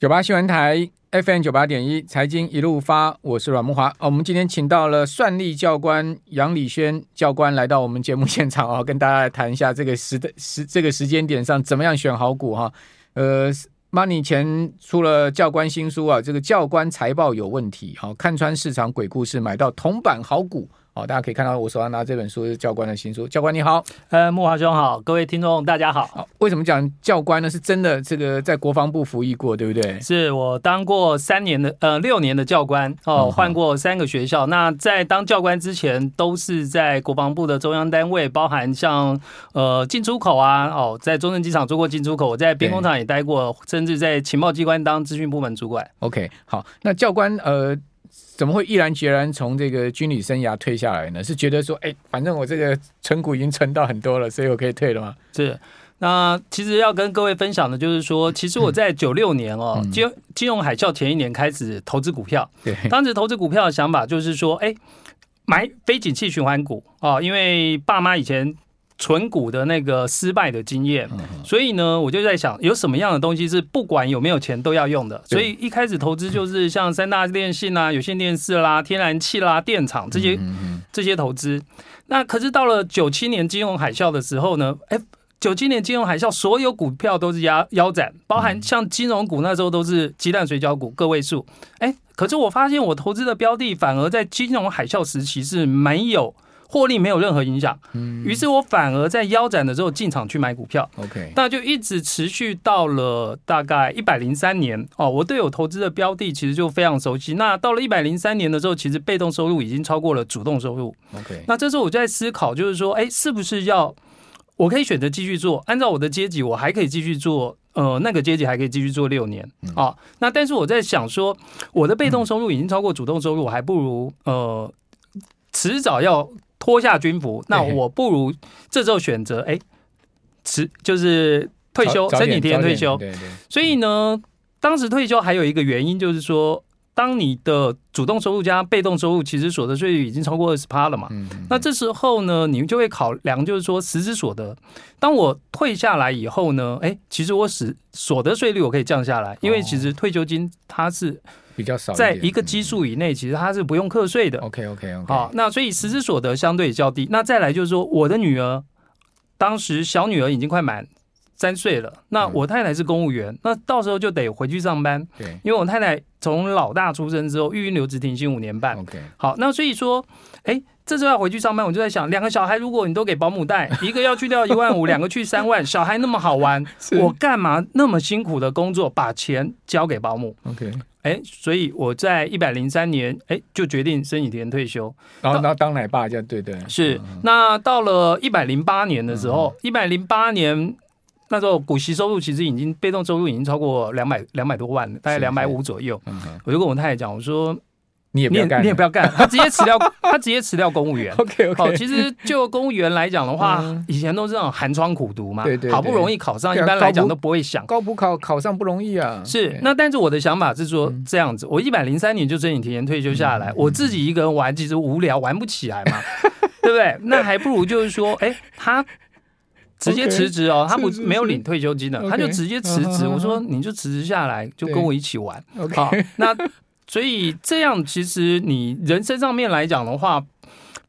九八新闻台 FM 九八点一财经一路发，我是阮慕驊。我们今天请到了算力教官杨礼轩教官来到我们节目现场啊，跟大家来谈一下这个时的时这个时间点上怎么样选好股哈。呃，Money 前出了教官新书啊，这个教官财报有问题，好看穿市场鬼故事，买到铜板好股。好，大家可以看到我手上拿这本书是教官的新书。教官你好，呃，木华兄好，各位听众大家好。好，为什么讲教官呢？是真的，这个在国防部服役过，对不对？是我当过三年的，呃，六年的教官哦，换过三个学校。嗯、那在当教官之前，都是在国防部的中央单位，包含像呃进出口啊，哦，在中正机场做过进出口，我在兵工厂也待过，甚至在情报机关当资讯部门主管。OK，好，那教官呃。怎么会毅然决然从这个军旅生涯退下来呢？是觉得说，哎，反正我这个存股已经存到很多了，所以我可以退了吗？是。那其实要跟各位分享的，就是说，其实我在九六年哦，金、嗯、金融海啸前一年开始投资股票。对。当时投资股票的想法就是说，哎，买非景气循环股哦，因为爸妈以前。存股的那个失败的经验，所以呢，我就在想，有什么样的东西是不管有没有钱都要用的。所以一开始投资就是像三大电信啦、有线电视啦、天然气啦、电厂这些这些投资。那可是到了九七年金融海啸的时候呢，哎，九七年金融海啸所有股票都是腰腰斩，包含像金融股那时候都是鸡蛋水饺股个位数。哎，可是我发现我投资的标的反而在金融海啸时期是没有。获利没有任何影响，于是我反而在腰斩的时候进场去买股票，OK，那就一直持续到了大概一百零三年哦。我对我投资的标的其实就非常熟悉。那到了一百零三年的时候，其实被动收入已经超过了主动收入，OK。那这时候我就在思考，就是说，哎，是不是要我可以选择继续做？按照我的阶级，我还可以继续做，呃，那个阶级还可以继续做六年啊。那但是我在想说，我的被动收入已经超过主动收入，我还不如呃，迟早要。脱下军服，那我不如这时候选择哎，辞就是退休，申请提前退休。对对。所以呢，当时退休还有一个原因就是说，当你的主动收入加被动收入，其实所得税率已经超过二十趴了嘛。嗯。那这时候呢，你们就会考量，就是说实质所得。当我退下来以后呢，哎，其实我使所得税率我可以降下来，因为其实退休金它是。比较少，在一个基数以内，其实它是不用课税的。OK OK OK。好，那所以实质所得相对较低。那再来就是说，我的女儿当时小女儿已经快满三岁了。那我太太是公务员，那到时候就得回去上班。对，因为我太太从老大出生之后，育婴留职停薪五年半。OK。好，那所以说，哎，这时候要回去上班，我就在想，两个小孩如果你都给保姆带，一个要去掉一万五，两个去三万，小孩那么好玩，我干嘛那么辛苦的工作，把钱交给保姆？OK。哎，所以我在一百零三年，哎，就决定申请提前退休，然后然后当奶爸，这样对对。是，那到了一百零八年的时候，一百零八年那时候股息收入其实已经被动收入已经超过两百两百多万，大概两百五左右。我就跟我太太讲，我说。你也不要干，你也不要干，他直接辞掉，他直接辞掉公务员。OK OK。好，其实就公务员来讲的话，嗯、以前都是那种寒窗苦读嘛，对对对，好不容易考上，一般来讲都不会想高补考考上不容易啊。是，那但是我的想法是说这样子，我一百零三年就申请提前退休下来，嗯、我自己一个人玩，其实无聊，玩不起来嘛，对不对？那还不如就是说，哎，他直接辞职哦，他不没有领退休金的，他就直接辞职。我说你就辞职下来，就跟我一起玩。好，那。所以这样，其实你人生上面来讲的话，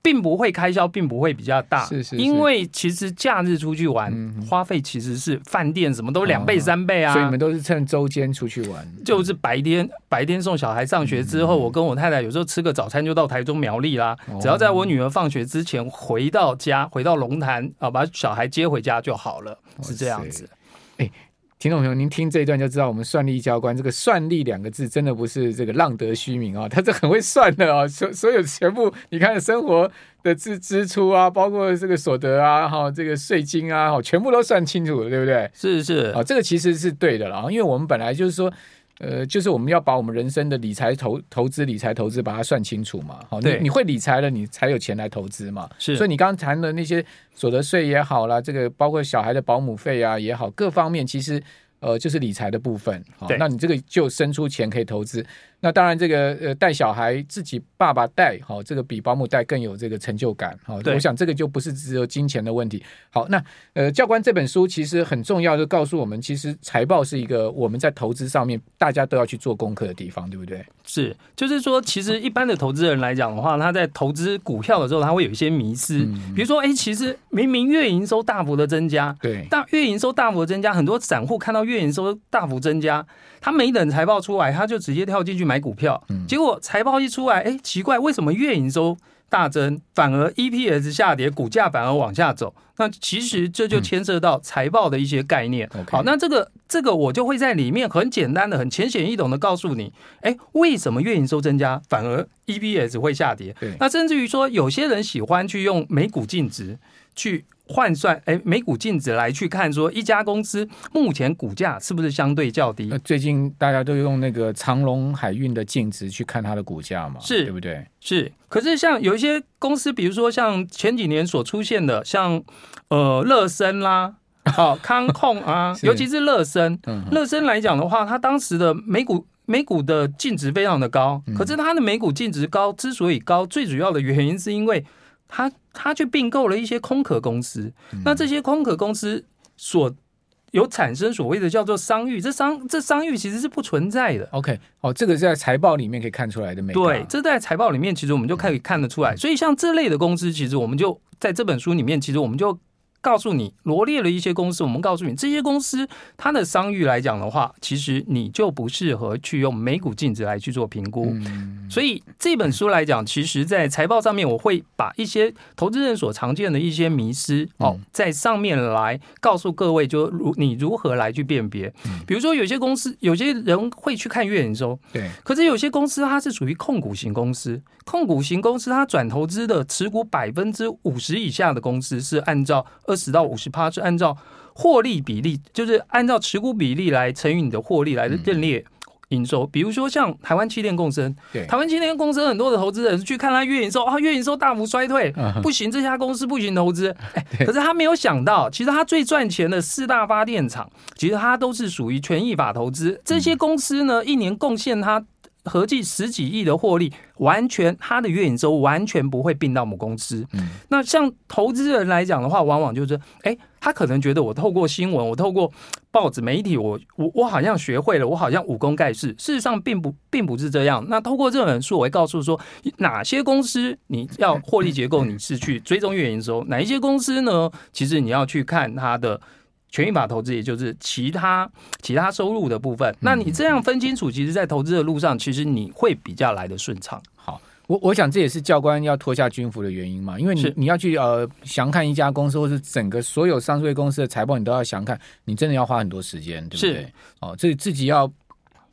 并不会开销，并不会比较大。是是，是。因为其实假日出去玩，嗯、花费其实是饭店什么都两倍三倍啊。所以你们都是趁周间出去玩。就是白天白天送小孩上学之后，嗯、我跟我太太有时候吃个早餐就到台中苗栗啦。哦、只要在我女儿放学之前回到家，回到龙潭啊，把小孩接回家就好了，是这样子。哎。听众朋友，您听这一段就知道，我们算力教官这个“算力”两个字，真的不是这个浪得虚名啊、哦，他这很会算的啊、哦。所所有全部，你看生活的支支出啊，包括这个所得啊，哈，这个税金啊，哈，全部都算清楚了，对不对？是是啊，这个其实是对的了，因为我们本来就是说。呃，就是我们要把我们人生的理财投投资、理财投资把它算清楚嘛。好，对，你你会理财了，你才有钱来投资嘛。是，所以你刚刚谈的那些所得税也好啦，这个包括小孩的保姆费啊也好，各方面其实呃就是理财的部分。好，那你这个就生出钱可以投资。那当然，这个呃带小孩自己爸爸带，好，这个比保姆带更有这个成就感，好，我想这个就不是只有金钱的问题。好，那呃教官这本书其实很重要，就告诉我们，其实财报是一个我们在投资上面大家都要去做功课的地方，对不对？是，就是说，其实一般的投资人来讲的话，他在投资股票的时候，他会有一些迷失，嗯、比如说，哎，其实明明月营收大幅的增加，对，大月营收大幅的增加，很多散户看到月营收大幅增加，他没等财报出来，他就直接跳进去买股票，嗯、结果财报一出来，哎，奇怪，为什么月营收大增，反而 EPS 下跌，股价反而往下走？那其实这就牵涉到财报的一些概念。嗯、好，那这个这个我就会在里面很简单的、很浅显易懂的告诉你，哎，为什么月营收增加，反而 EPS 会下跌？对那甚至于说，有些人喜欢去用每股净值去。换算哎，每股净值来去看，说一家公司目前股价是不是相对较低？最近大家都用那个长隆海运的净值去看它的股价嘛，是对不对？是。可是像有一些公司，比如说像前几年所出现的，像呃乐升啦，好、哦、康控啊，尤其是乐升，嗯、乐升来讲的话，它当时的每股每股的净值非常的高，可是它的每股净值高之所以高，最主要的原因是因为。他他去并购了一些空壳公司，嗯、那这些空壳公司所有产生所谓的叫做商誉，这商这商誉其实是不存在的。OK，哦，这个是在财报里面可以看出来的。对，这在财报里面其实我们就可以看得出来。嗯、所以像这类的公司，其实我们就在这本书里面，其实我们就。告诉你罗列了一些公司，我们告诉你这些公司它的商誉来讲的话，其实你就不适合去用每股净值来去做评估。嗯、所以这本书来讲，其实在财报上面，我会把一些投资人所常见的一些迷失哦，在上面来告诉各位，就如你如何来去辨别。比如说，有些公司有些人会去看月营收，对，可是有些公司它是属于控股型公司，控股型公司它转投资的持股百分之五十以下的公司是按照。二十到五十趴是按照获利比例，就是按照持股比例来乘以你的获利来认列营收。比如说像台湾气电共生，台湾气电共生很多的投资人去看它月营收啊，月营收大幅衰退，不行，这家公司不行投资。哎，可是他没有想到，其实他最赚钱的四大发电厂，其实它都是属于权益法投资。这些公司呢，一年贡献它。合计十几亿的获利，完全他的月营收完全不会并到母公司。嗯，那像投资人来讲的话，往往就是，哎、欸，他可能觉得我透过新闻，我透过报纸媒体，我我我好像学会了，我好像武功盖世。事实上，并不并不是这样。那透过这本书，我会告诉说，哪些公司你要获利结构，你是去追踪月营收；哪一些公司呢，其实你要去看它的。权益法投资，也就是其他其他收入的部分。那你这样分清楚，其实，在投资的路上，其实你会比较来得顺畅。好，我我想这也是教官要脱下军服的原因嘛，因为你你要去呃详看一家公司，或是整个所有上市公司的财报，你都要详看，你真的要花很多时间，对不对？是哦，这自己要。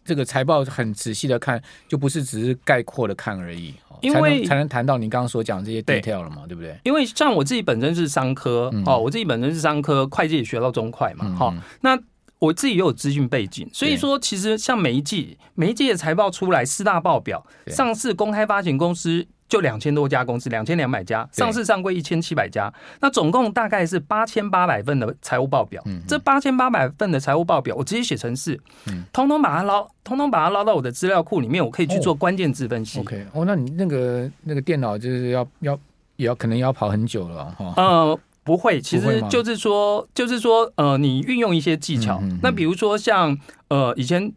这个财报很仔细的看，就不是只是概括的看而已，因为才能才能谈到你刚刚所讲这些 detail 了嘛，对，不对？因为像我自己本身是商科，嗯、哦，我自己本身是商科，会计也学到中快嘛，好、嗯哦，那我自己也有资讯背景，所以说其实像每一季每一季的财报出来，四大报表，上市公开发行公司。就两千多家公司，两千两百家上市上柜一千七百家，那总共大概是八千八百份的财务报表。嗯、这八千八百份的财务报表，我直接写成是，嗯，通通把它捞，通通把它捞到我的资料库里面，我可以去做关键字分析。哦、OK，哦，那你那个那个电脑就是要要也要可能要跑很久了哈。呃，不会，其实就是说就是说呃，你运用一些技巧，嗯、那比如说像呃以前。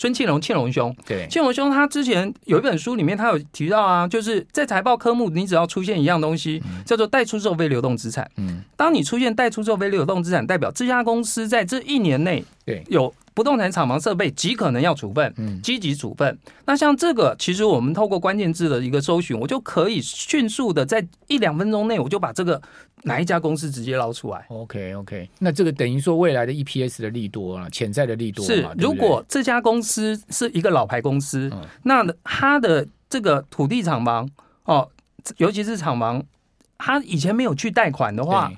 孙庆龙，庆龙兄，对，庆龙兄他之前有一本书里面，他有提到啊，就是在财报科目，你只要出现一样东西，叫做待出售非流动资产。嗯，当你出现待出售非流动资产，代表这家公司在这一年内，对，有。不动产厂房设备极可能要处分，嗯，积极处分。那像这个，其实我们透过关键字的一个搜寻，我就可以迅速的在一两分钟内，我就把这个哪一家公司直接捞出来。OK OK，那这个等于说未来的 EPS 的利多啊，潜在的利多是。如果这家公司是一个老牌公司，嗯、那它的这个土地厂房哦，尤其是厂房，它以前没有去贷款的话。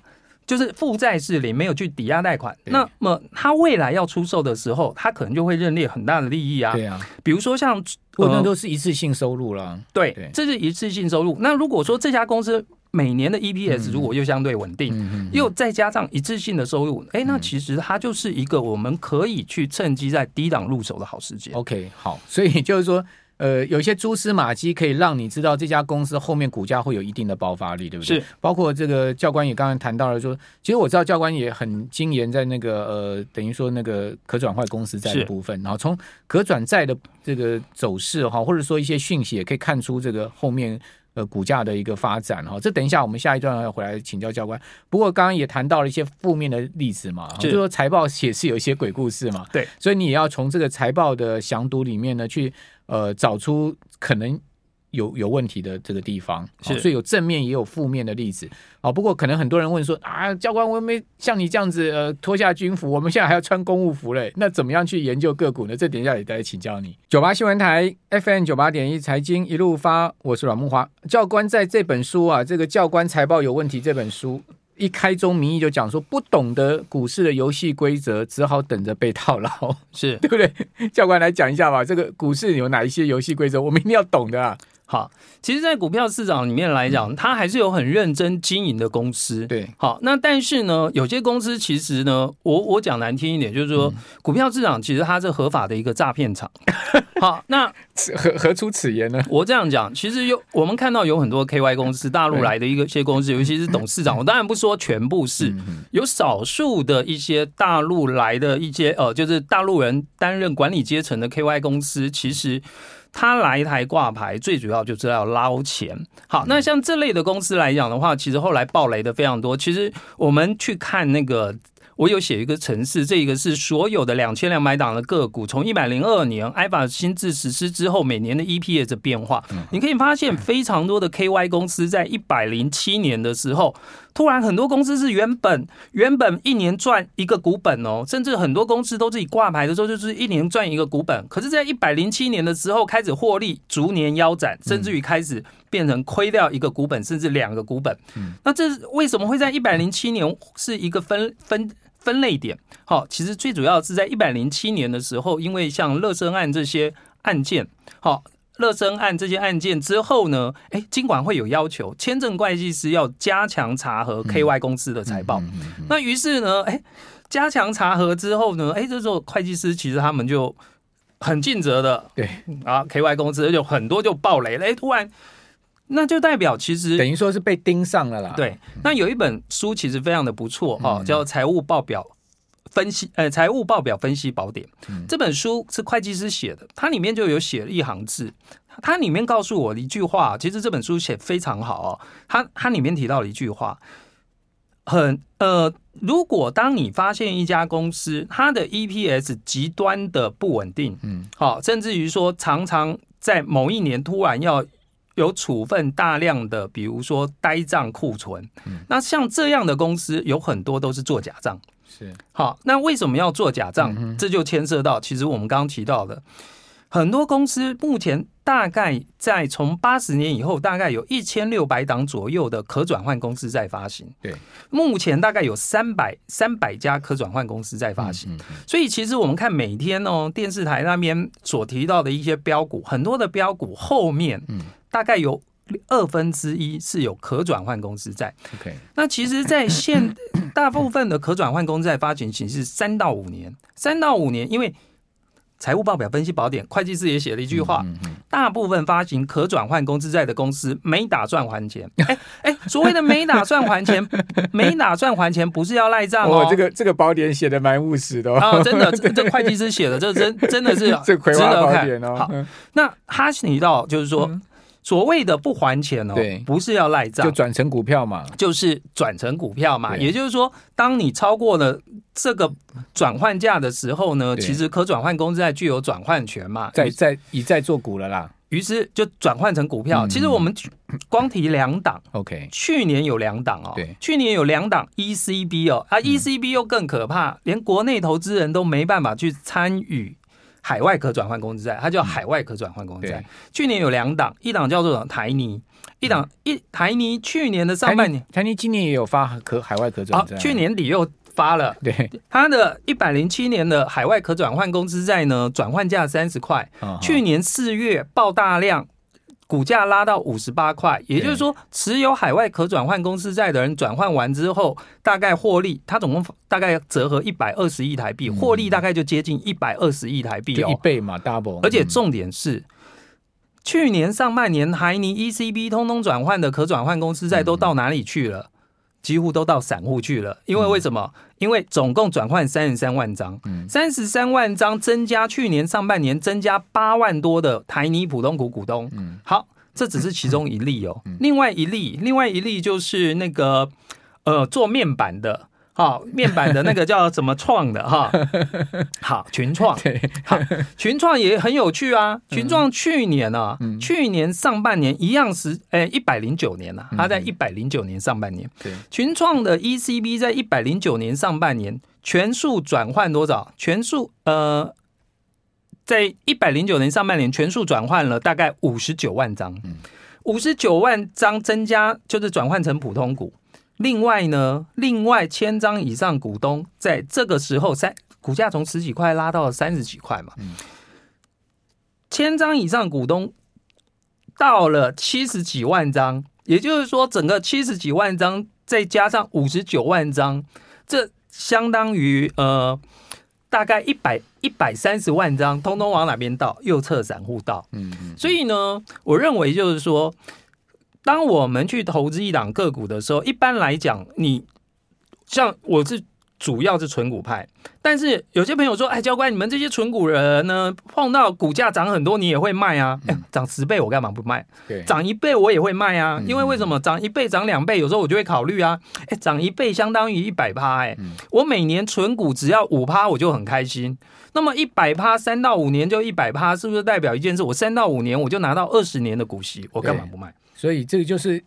就是负债是零，没有去抵押贷款。那么他未来要出售的时候，他可能就会认列很大的利益啊。对啊，比如说像，可能都是一次性收入了。对，对这是一次性收入。那如果说这家公司每年的 EPS 如果又相对稳定，嗯、又再加上一次性的收入，哎、欸，那其实它就是一个我们可以去趁机在低档入手的好时机。OK，好，所以就是说。呃，有一些蛛丝马迹可以让你知道这家公司后面股价会有一定的爆发力，对不对？是，包括这个教官也刚刚谈到了说，其实我知道教官也很精研在那个呃，等于说那个可转换公司债的部分，然后从可转债的这个走势哈，或者说一些讯息也可以看出这个后面呃股价的一个发展哈。这等一下我们下一段要回来请教教官。不过刚刚也谈到了一些负面的例子嘛，就是说财报也是有一些鬼故事嘛，对，所以你也要从这个财报的详读里面呢去。呃，找出可能有有问题的这个地方，是，所以有正面也有负面的例子。哦，不过可能很多人问说啊，教官，我没像你这样子呃脱下军服，我们现在还要穿公务服嘞，那怎么样去研究个股呢？这等一下也再请教你。九八新闻台 FM 九八点一财经一路发，我是阮木华。教官在这本书啊，这个教官财报有问题这本书。一开宗明义就讲说，不懂得股市的游戏规则，只好等着被套牢，是 对不对？教官来讲一下吧，这个股市有哪一些游戏规则，我们一定要懂的啊。好，其实，在股票市场里面来讲，它还是有很认真经营的公司。对，好，那但是呢，有些公司其实呢，我我讲难听一点，就是说，股票市场其实它是合法的一个诈骗场。好，那何何出此言呢？我这样讲，其实有我们看到有很多 KY 公司，大陆来的一个些公司，尤其是董事长，我当然不说全部是，有少数的一些大陆来的一些呃，就是大陆人担任管理阶层的 KY 公司，其实。他来台挂牌，最主要就是要捞钱。好，那像这类的公司来讲的话，其实后来暴雷的非常多。其实我们去看那个。我有写一个城市，这个是所有的两千两百档的个股，从一百零二年 EIVA 新制实施之后，每年的 EPS 的变化，你可以发现非常多的 KY 公司在一百零七年的时候，突然很多公司是原本原本一年赚一个股本哦，甚至很多公司都自己挂牌的时候就是一年赚一个股本，可是，在一百零七年的时候开始获利逐年腰斩，甚至于开始变成亏掉一个股本，甚至两个股本。那这为什么会在一百零七年是一个分分？分类点，好，其实最主要是在一百零七年的时候，因为像乐生案这些案件，好，乐生案这些案件之后呢，哎，金管会有要求，签证会计师要加强查核 KY 公司的财报。嗯嗯嗯嗯、那于是呢，哎，加强查核之后呢，哎，这时候会计师其实他们就很尽责的，对啊，KY 公司就很多就爆雷了，哎，突然。那就代表其实等于说是被盯上了啦。对，那有一本书其实非常的不错哦，叫《财务报表分析》呃，《财务报表分析宝典》。这本书是会计师写的，它里面就有写了一行字，它里面告诉我一句话。其实这本书写非常好哦，它它里面提到了一句话，很呃，如果当你发现一家公司它的 EPS 极端的不稳定，嗯，好，甚至于说常常在某一年突然要。有处分大量的，比如说呆账库存，嗯，那像这样的公司有很多都是做假账，是。好，那为什么要做假账？嗯、这就牵涉到，其实我们刚刚提到的很多公司，目前大概在从八十年以后，大概有一千六百档左右的可转换公司在发行，对，目前大概有三百三百家可转换公司在发行，嗯嗯嗯，所以其实我们看每天哦，电视台那边所提到的一些标股，很多的标股后面，嗯。大概有二分之一是有可转换公司债。OK，那其实，在现大部分的可转换公司债发行期是三到五年，三到五年，因为财务报表分析宝典会计师也写了一句话：大部分发行可转换公司债的公司没打算还钱。哎哎，所谓的没打算还钱，没打算还钱不是要赖账哦。这个这个宝典写的蛮务实的哦，真的，这这会计师写的，这真真的是值得看哦。好，那他提到就是说。所谓的不还钱哦，对，不是要赖账，就转成股票嘛，就是转成股票嘛。也就是说，当你超过了这个转换价的时候呢，其实可转换公司债具有转换权嘛，在在已在做股了啦。于是就转换成股票。其实我们 光提两档，OK，去年有两档哦，对，去年有两档 ECB 哦，啊，ECB 又更可怕，连国内投资人都没办法去参与。海外可转换公资债，它叫海外可转换公资债。嗯、去年有两档，一档叫做台泥，一档一台泥去年的上半年，台泥今年也有发可海外可转债，啊，去年底又发了。对，它的一百零七年的海外可转换公资债呢，转换价三十块，去年四月爆大量。股价拉到五十八块，也就是说，持有海外可转换公司债的人转换完之后，大概获利，它总共大概折合一百二十亿台币，获利大概就接近一百二十亿台币，一倍嘛，double。而且重点是，去年上半年海尼 ECB 通通转换的可转换公司债都到哪里去了？几乎都到散户去了，因为为什么？嗯、因为总共转换三十三万张，三十三万张增加去年上半年增加八万多的台泥普通股股东。嗯，好，这只是其中一例哦。嗯、另外一例，另外一例就是那个呃做面板的。好，面板的那个叫怎么创的哈？好，群创，好，群创也很有趣啊。群创去年啊，嗯、去年上半年一样是诶一百零九年呐、啊，它在一百零九年上半年。对，群创的 ECB 在一百零九年上半年全数转换多少？全数呃，在一百零九年上半年全数转换了大概五十九万张，五十九万张增加就是转换成普通股。另外呢，另外千张以上股东在这个时候三股价从十几块拉到了三十几块嘛，千张以上股东到了七十几万张，也就是说整个七十几万张再加上五十九万张，这相当于呃大概一百一百三十万张，通通往哪边倒？右侧散户倒。嗯嗯，所以呢，我认为就是说。当我们去投资一档个股的时候，一般来讲，你像我是主要是纯股派，但是有些朋友说：“哎，教官，你们这些纯股人呢，碰到股价涨很多，你也会卖啊？哎，涨十倍我干嘛不卖？对，涨一倍我也会卖啊，因为为什么？涨一倍、涨两倍，有时候我就会考虑啊。哎，涨一倍相当于一百趴，哎，我每年存股只要五趴，我就很开心。那么一百趴，三到五年就一百趴，是不是代表一件事？我三到五年我就拿到二十年的股息，我干嘛不卖？”所以这个就是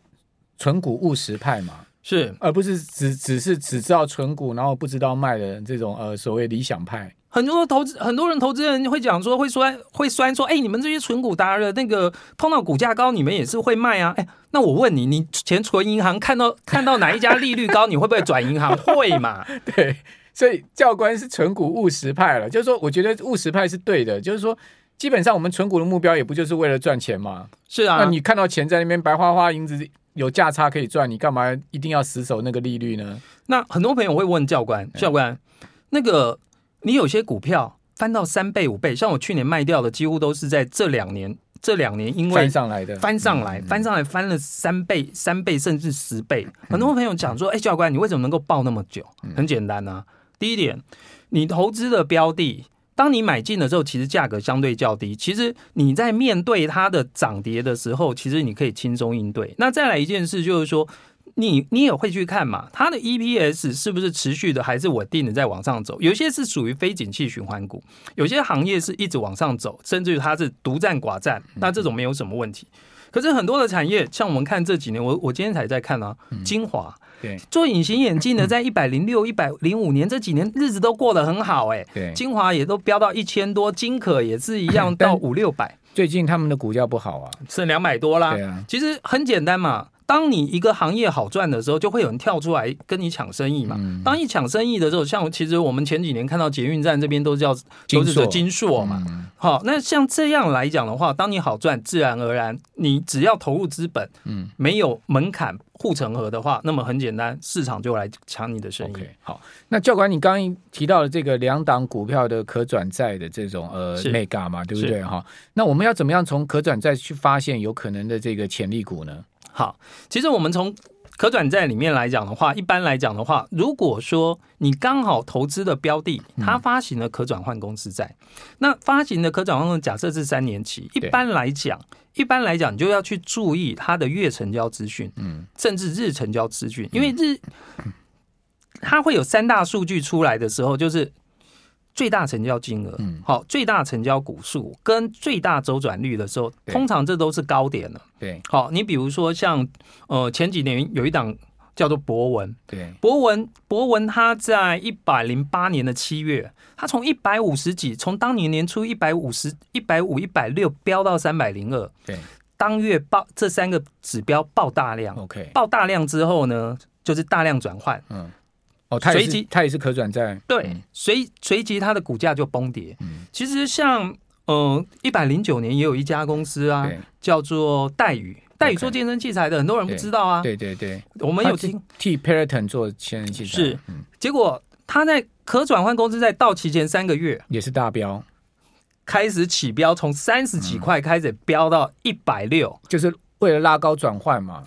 纯股务实派嘛，是，而不是只只是只知道纯股，然后不知道卖的这种呃所谓理想派。很多投资很多人投资人会讲说，会说会酸说，哎，你们这些存股达人，那个碰到股价高，你们也是会卖啊？哎，那我问你，你钱存银行，看到看到哪一家利率高，你会不会转银行？会嘛？对，所以教官是存股务实派了，就是说，我觉得务实派是对的，就是说。基本上，我们存股的目标也不就是为了赚钱嘛？是啊，那你看到钱在那边白花花，银子有价差可以赚，你干嘛一定要死守那个利率呢？那很多朋友会问教官，教官，那个你有些股票翻到三倍五倍，像我去年卖掉的，几乎都是在这两年，这两年因为翻上来的，翻上来，翻上来翻了三倍、三倍甚至十倍。很多朋友讲说，哎，教官，你为什么能够抱那么久？很简单啊，第一点，你投资的标的。当你买进的时候，其实价格相对较低。其实你在面对它的涨跌的时候，其实你可以轻松应对。那再来一件事就是说，你你也会去看嘛，它的 EPS 是不是持续的还是稳定的在往上走？有些是属于非景气循环股，有些行业是一直往上走，甚至于它是独占寡占，那这种没有什么问题。可是很多的产业，像我们看这几年，我我今天才在看啊，精华。对，做隐形眼镜的，在一百零六、一百零五年这几年日子都过得很好哎、欸，对，精华也都飙到一千多，金可也是一样 到五六百。最近他们的股价不好啊，剩两百多啦。对啊，其实很简单嘛。当你一个行业好赚的时候，就会有人跳出来跟你抢生意嘛。嗯、当你抢生意的时候，像其实我们前几年看到捷运站这边都叫都是叫金硕嘛。嗯、好，那像这样来讲的话，当你好赚，自然而然你只要投入资本，嗯，没有门槛护城河的话，那么很简单，市场就来抢你的生意。Okay, 好，那教官，你刚刚提到了这个两档股票的可转债的这种呃 mega 嘛，对不对？哈，那我们要怎么样从可转债去发现有可能的这个潜力股呢？好，其实我们从可转债里面来讲的话，一般来讲的话，如果说你刚好投资的标的，它发行了可转换公司债，嗯、那发行的可转换公司假设是三年期，一般来讲，一般来讲，你就要去注意它的月成交资讯，嗯，甚至日成交资讯，因为日它会有三大数据出来的时候，就是。最大成交金额，好，最大成交股数跟最大周转率的时候，通常这都是高点了。对，好，你比如说像呃前几年有一档叫做博文，对，博文博文它在一百零八年的七月，它从一百五十几，从当年年初一百五十一百五一百六飙到三百零二，对，当月爆这三个指标爆大量，OK，爆大量之后呢，就是大量转换，嗯。哦，它随即它也是可转债，对，随随即它的股价就崩跌。嗯，其实像嗯，一百零九年也有一家公司啊，叫做戴宇，戴宇做健身器材的，很多人不知道啊。对对对，我们有听替 Peloton 做健身器材，是，结果他在可转换公司在到期前三个月也是大标，开始起标，从三十几块开始飙到一百六，就是为了拉高转换嘛。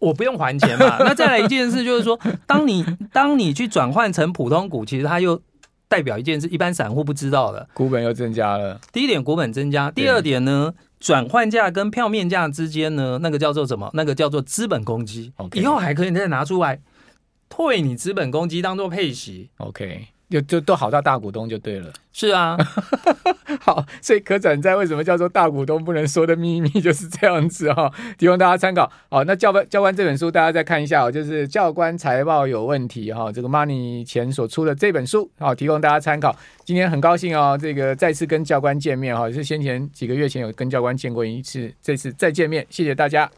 我不用还钱嘛。那再来一件事就是说，当你当你去转换成普通股，其实它又。代表一件事，一般散户不知道的，股本又增加了。第一点，股本增加；第二点呢，转换价跟票面价之间呢，那个叫做什么？那个叫做资本公积。以后还可以再拿出来退你资本公积，当做配息。OK。就就都好到大股东就对了，是啊，好，所以可转债为什么叫做大股东不能说的秘密 就是这样子哈、哦，提供大家参考。好，那教官教官这本书大家再看一下哦，就是教官财报有问题哈、哦，这个 Money 钱所出的这本书，好，提供大家参考。今天很高兴哦，这个再次跟教官见面哈，是先前几个月前有跟教官见过一次，这次再见面，谢谢大家。